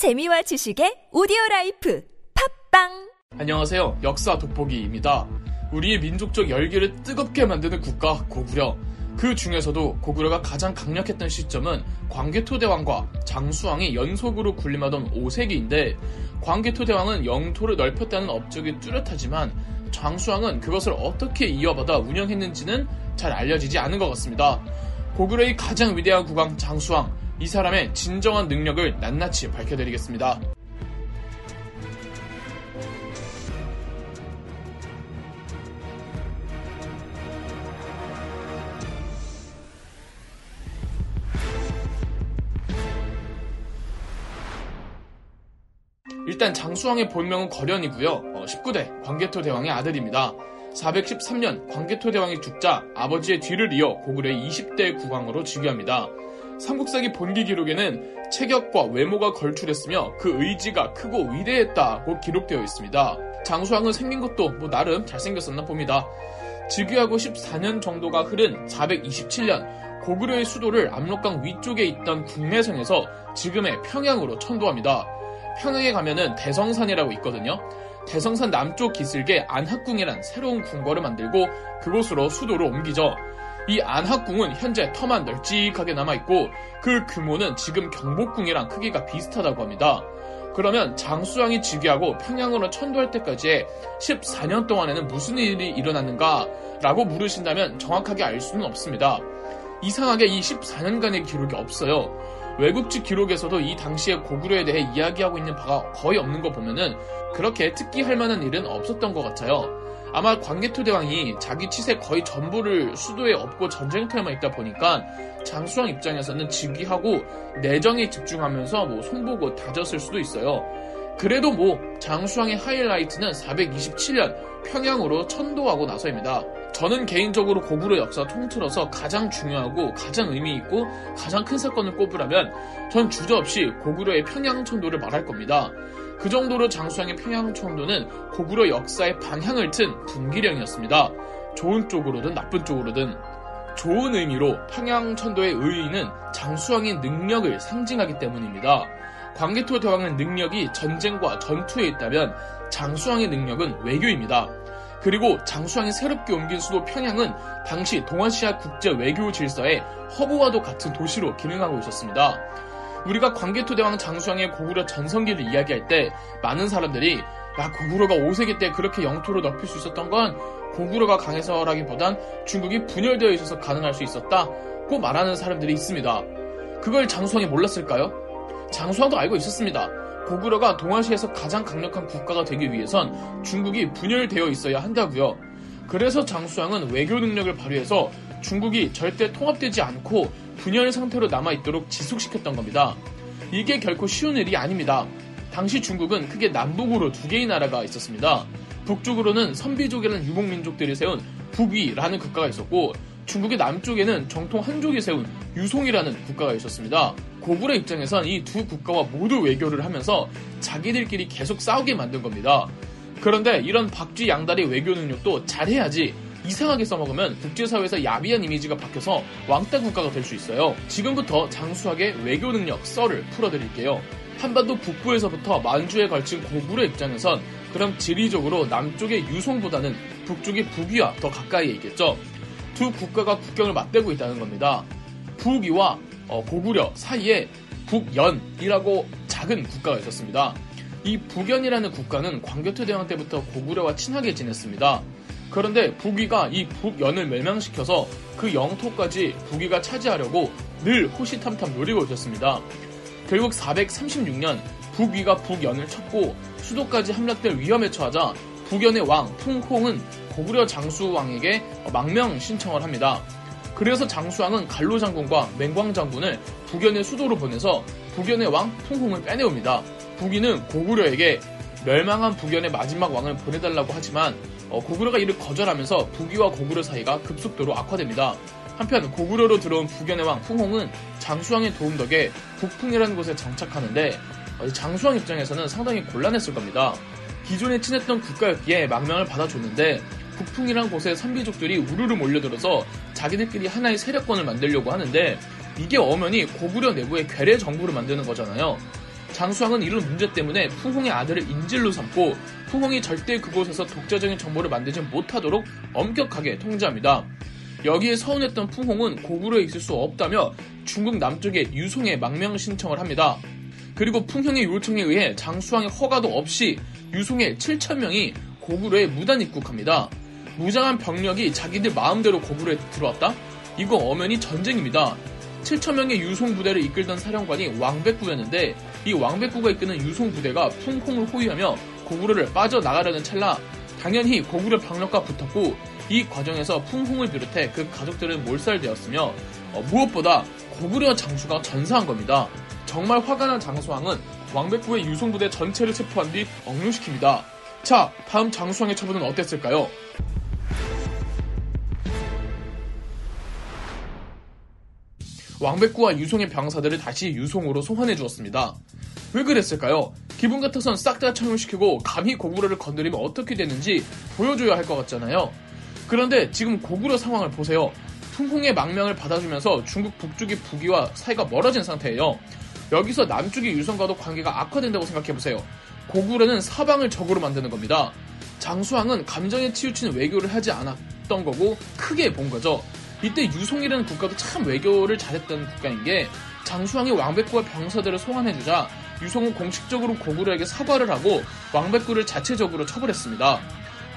재미와 지식의 오디오 라이프 팟빵 안녕하세요. 역사 돋보기입니다. 우리의 민족적 열기를 뜨겁게 만드는 국가 고구려. 그 중에서도 고구려가 가장 강력했던 시점은 광개토대왕과 장수왕이 연속으로 군림하던 5세기인데 광개토대왕은 영토를 넓혔다는 업적이 뚜렷하지만 장수왕은 그것을 어떻게 이어받아 운영했는지는 잘 알려지지 않은 것 같습니다. 고구려의 가장 위대한 국왕 장수왕, 이 사람의 진정한 능력을 낱낱이 밝혀드리겠습니다. 일단 장수왕의 본명은 거련이고요. 어, 19대 광개토 대왕의 아들입니다. 413년 광개토 대왕이 죽자 아버지의 뒤를 이어 고구려의 20대 국왕으로 즉위합니다. 삼국사기 본기 기록에는 체격과 외모가 걸출했으며 그 의지가 크고 위대했다고 기록되어 있습니다. 장수왕은 생긴 것도 뭐 나름 잘생겼었나 봅니다. 즉위하고 14년 정도가 흐른 427년 고구려의 수도를 압록강 위쪽에 있던 국내성에서 지금의 평양으로 천도합니다. 평양에 가면은 대성산이라고 있거든요. 대성산 남쪽 기슭에 안학궁이란 새로운 궁궐을 만들고 그곳으로 수도를 옮기죠. 이 안학궁은 현재 터만 널찍하게 남아있고 그 규모는 지금 경복궁이랑 크기가 비슷하다고 합니다. 그러면 장수왕이 즉위하고 평양으로 천도할 때까지의 14년 동안에는 무슨 일이 일어났는가? 라고 물으신다면 정확하게 알 수는 없습니다. 이상하게 이 14년간의 기록이 없어요. 외국지 기록에서도 이 당시의 고구려에 대해 이야기하고 있는 바가 거의 없는 거 보면은 그렇게 특기할 만한 일은 없었던 것 같아요. 아마 광개토 대왕이 자기 치세 거의 전부를 수도에 업고 전쟁터에만 있다 보니까 장수왕 입장에서는 즉위하고 내정에 집중하면서 뭐 손보고 다졌을 수도 있어요. 그래도 뭐 장수왕의 하이라이트는 427년 평양으로 천도하고 나서입니다. 저는 개인적으로 고구려 역사 통틀어서 가장 중요하고 가장 의미 있고 가장 큰 사건을 꼽으라면 전 주저없이 고구려의 평양 천도를 말할 겁니다. 그 정도로 장수왕의 평양 천도는 고구려 역사의 방향을 튼 분기령이었습니다. 좋은 쪽으로든 나쁜 쪽으로든 좋은 의미로 평양 천도의 의의는 장수왕의 능력을 상징하기 때문입니다. 광개토 대왕의 능력이 전쟁과 전투에 있다면 장수왕의 능력은 외교입니다. 그리고 장수왕이 새롭게 옮긴 수도 평양은 당시 동아시아 국제 외교 질서의 허브와도 같은 도시로 기능하고 있었습니다. 우리가 광개토 대왕 장수왕의 고구려 전성기를 이야기할 때 많은 사람들이 야 고구려가 5세기 때 그렇게 영토를 넓힐 수 있었던 건 고구려가 강해서라기보단 중국이 분열되어 있어서 가능할 수 있었다고 말하는 사람들이 있습니다. 그걸 장수왕이 몰랐을까요? 장수왕도 알고 있었습니다. 고구려가 동아시아에서 가장 강력한 국가가 되기 위해선 중국이 분열되어 있어야 한다고요. 그래서 장수왕은 외교 능력을 발휘해서 중국이 절대 통합되지 않고 분열 상태로 남아있도록 지속시켰던 겁니다. 이게 결코 쉬운 일이 아닙니다. 당시 중국은 크게 남북으로 두 개의 나라가 있었습니다. 북쪽으로는 선비족이라는 유목민족들이 세운 북위라는 국가가 있었고 중국의 남쪽에는 정통 한족이 세운 유송이라는 국가가 있었습니다. 고구려 입장에선 이 두 국가와 모두 외교를 하면서 자기들끼리 계속 싸우게 만든 겁니다. 그런데 이런 박쥐 양다리 외교 능력도 잘해야지 이상하게 써먹으면 국제사회에서 야비한 이미지가 박혀서 왕따 국가가 될 수 있어요. 지금부터 장수하게 외교 능력 썰을 풀어드릴게요. 한반도 북부에서부터 만주에 걸친 고구려 입장에선 그럼 지리적으로 남쪽의 유송보다는 북쪽의 북위와 더 가까이에 있겠죠. 두 국가가 국경을 맞대고 있다는 겁니다. 북위와 어, 고구려 사이에 북연이라고 작은 국가가 있었습니다. 이 북연이라는 국가는 광개토 대왕 때부터 고구려와 친하게 지냈습니다. 그런데 북위가 이 북연을 멸망시켜서 그 영토까지 북위가 차지하려고 늘 호시탐탐 노리고 있었습니다. 결국 436년 북위가 북연을 쳤고 수도까지 함락될 위험에 처하자 북연의 왕 풍홍은 고구려 장수왕에게 망명 신청을 합니다. 그래서 장수왕은 갈로 장군과 맹광 장군을 북연의 수도로 보내서 북연의 왕 풍홍을 빼내옵니다. 북위는 고구려에게 멸망한 북연의 마지막 왕을 보내달라고 하지만 어, 고구려가 이를 거절하면서 북위와 고구려 사이가 급속도로 악화됩니다. 한편 고구려로 들어온 북연의 왕 풍홍은 장수왕의 도움 덕에 북풍이라는 곳에 정착하는데 어, 장수왕 입장에서는 상당히 곤란했을 겁니다. 기존에 친했던 국가였기에 망명을 받아줬는데 북풍이란 곳에 선비족들이 우르르 몰려들어서 자기들끼리 하나의 세력권을 만들려고 하는데 이게 엄연히 고구려 내부의 괴뢰 정부를 만드는 거잖아요. 장수왕은 이런 문제 때문에 푸홍의 아들을 인질로 삼고 푸홍이 절대 그곳에서 독자적인 정보를 만들지 못하도록 엄격하게 통제합니다. 여기에 서운했던 푸홍은 고구려에 있을 수 없다며 중국 남쪽에 유송에 망명 신청을 합니다. 그리고 풍형의 요청에 의해 장수왕의 허가도 없이 유송의 7천명이 고구려에 무단 입국합니다. 무장한 병력이 자기들 마음대로 고구려에 들어왔다? 이거 엄연히 전쟁입니다. 7천 명의 유송 부대를 이끌던 사령관이 왕백구였는데 이 왕백구가 이끄는 유송 부대가 풍콩을 호위하며 고구려를 빠져나가려는 찰나 당연히 고구려 병력과 붙었고 이 과정에서 풍홍을 비롯해 그 가족들은 몰살되었으며 어, 무엇보다 고구려 장수가 전사한 겁니다. 정말 화가 난 장수왕은 왕백구의 유송부대 전체를 체포한 뒤 억류시킵니다. 자, 다음 장수왕의 처분은 어땠을까요? 왕백구와 유송의 병사들을 다시 유송으로 소환해 주었습니다. 왜 그랬을까요? 기분 같아선 싹다 청용시키고 감히 고구려를 건드리면 어떻게 되는지 보여줘야 할 것 같잖아요. 그런데 지금 고구려 상황을 보세요. 풍콩의 망명을 받아주면서 중국 북쪽의 북위와 사이가 멀어진 상태예요. 여기서 남쪽의 유성과도 관계가 악화된다고 생각해보세요. 고구려는 사방을 적으로 만드는 겁니다. 장수왕은 감정에 치우치는 외교를 하지 않았던 거고 크게 본 거죠. 이때 유송이라는 국가도 참 외교를 잘했던 국가인 게 장수왕이 왕백구와 병사들을 소환해주자 유송은 공식적으로 고구려에게 사과를 하고 왕백구를 자체적으로 처벌했습니다.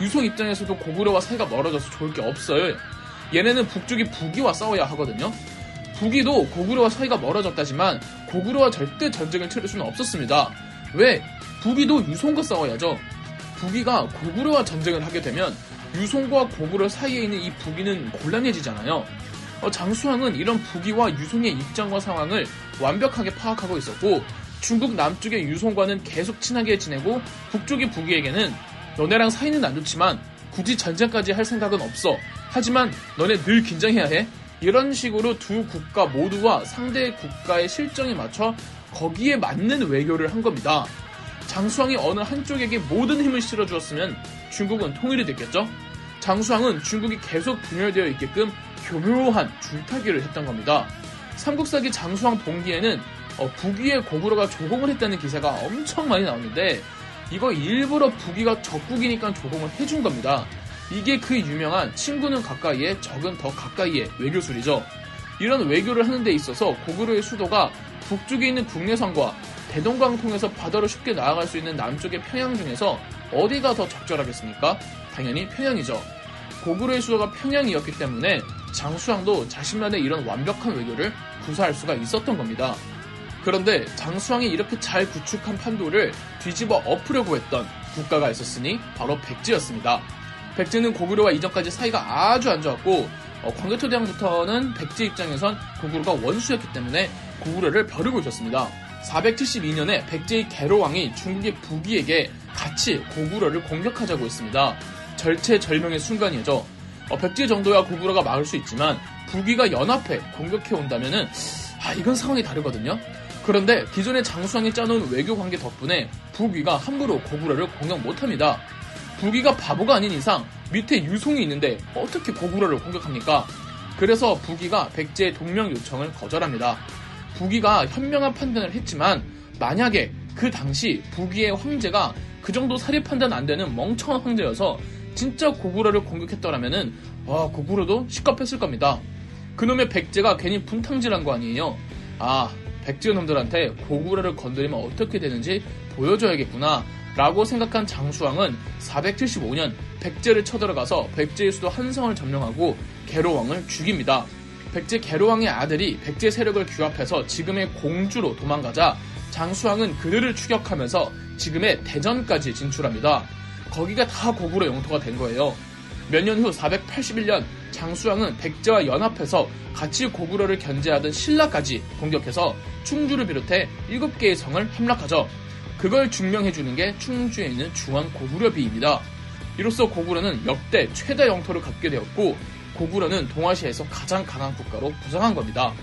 유송 입장에서도 고구려와 사이가 멀어져서 좋을 게 없어요. 얘네는 북쪽이 북이와 싸워야 하거든요. 북이도 고구려와 사이가 멀어졌다지만 고구려와 절대 전쟁을 치를 수는 없었습니다. 왜? 북이도 유송과 싸워야죠. 북이가 고구려와 전쟁을 하게 되면 유송과 고구려 사이에 있는 이 북이는 곤란해지잖아요. 어, 장수왕은 이런 북이와 유송의 입장과 상황을 완벽하게 파악하고 있었고 중국 남쪽의 유송과는 계속 친하게 지내고 북쪽의 북이에게는 너네랑 사이는 안 좋지만 굳이 전쟁까지 할 생각은 없어. 하지만 너네 늘 긴장해야 해. 이런 식으로 두 국가 모두와 상대 국가의 실정에 맞춰 거기에 맞는 외교를 한 겁니다. 장수왕이 어느 한쪽에게 모든 힘을 실어주었으면 중국은 통일이 됐겠죠? 장수왕은 중국이 계속 분열되어 있게끔 교묘한 줄타기를 했던 겁니다. 삼국사기 장수왕 봉기에는 어, 북위의 고구려가 조공을 했다는 기사가 엄청 많이 나오는데 이거 일부러 북위가 적국이니까 조공을 해준 겁니다. 이게 그 유명한 친구는 가까이에 적은 더 가까이에 외교술이죠. 이런 외교를 하는 데 있어서 고구려의 수도가 북쪽에 있는 국내선과 대동강 통해서 바다로 쉽게 나아갈 수 있는 남쪽의 평양 중에서 어디가 더 적절하겠습니까? 당연히 평양이죠. 고구려의 수도가 평양이었기 때문에 장수왕도 자신만의 이런 완벽한 외교를 구사할 수가 있었던 겁니다. 그런데 장수왕이 이렇게 잘 구축한 판도를 뒤집어 엎으려고 했던 국가가 있었으니 바로 백제였습니다. 백제는 고구려와 이전까지 사이가 아주 안 좋았고 어, 광개토대왕부터는 백제 입장에선 고구려가 원수였기 때문에 고구려를 벼르고 있었습니다. 472년에 백제의 개로왕이 중국의 부기에게 같이 고구려를 공격하자고 했습니다. 절체절명의 순간이죠. 어, 백제 정도야 고구려가 막을 수 있지만 부기가 연합해 공격해 온다면은 아 이건 상황이 다르거든요. 그런데 기존의 장수왕이 짜놓은 외교 관계 덕분에 북위가 함부로 고구려를 공격 못합니다. 북위가 바보가 아닌 이상 밑에 유송이 있는데 어떻게 고구려를 공격합니까? 그래서 북위가 백제의 동명 요청을 거절합니다. 북위가 현명한 판단을 했지만 만약에 그 당시 북위의 황제가 그 정도 사리 판단 안 되는 멍청한 황제여서 진짜 고구려를 공격했더라면은 와 고구려도 시겁했을 겁니다. 그놈의 백제가 괜히 분탕질한 거 아니에요. 아 백제 놈들한테 고구려를 건드리면 어떻게 되는지 보여줘야겠구나 라고 생각한 장수왕은 475년 백제를 쳐들어가서 백제의 수도 한성을 점령하고 개로왕을 죽입니다. 백제 개로왕의 아들이 백제 세력을 규합해서 지금의 공주로 도망가자 장수왕은 그들을 추격하면서 지금의 대전까지 진출합니다. 거기가 다 고구려 영토가 된 거예요. 몇 년 후 481년 장수왕은 백제와 연합해서 같이 고구려를 견제하던 신라까지 공격해서 충주를 비롯해 7개의 성을 함락하죠. 그걸 증명해주는 게 충주에 있는 중앙 고구려비입니다. 이로써 고구려는 역대 최대 영토를 갖게 되었고 고구려는 동아시아에서 가장 강한 국가로 부상한 겁니다.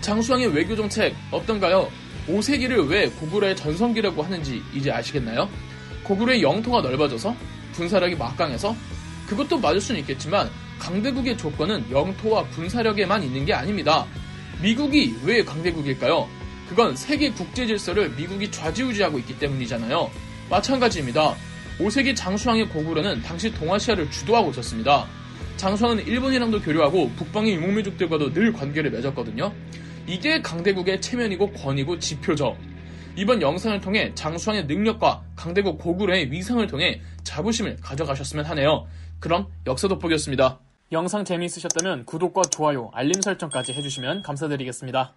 장수왕의 외교 정책 어떤가요? 5세기를 왜 고구려의 전성기라고 하는지 이제 아시겠나요? 고구려의 영토가 넓어져서 군사력이 막강해서 그것도 맞을 수는 있겠지만 강대국의 조건은 영토와 군사력에만 있는 게 아닙니다. 미국이 왜 강대국일까요? 그건 세계 국제 질서를 미국이 좌지우지하고 있기 때문이잖아요. 마찬가지입니다. 5세기 장수왕의 고구려는 당시 동아시아를 주도하고 있었습니다. 장수왕은 일본이랑도 교류하고 북방의 유목민족들과도 늘 관계를 맺었거든요. 이게 강대국의 체면이고 권위고 지표죠. 이번 영상을 통해 장수왕의 능력과 강대국 고구려의 위상을 통해 자부심을 가져가셨으면 하네요. 그럼 역사 돋보기였습니다. 영상 재미있으셨다면 구독과 좋아요, 알림 설정까지 해주시면 감사드리겠습니다.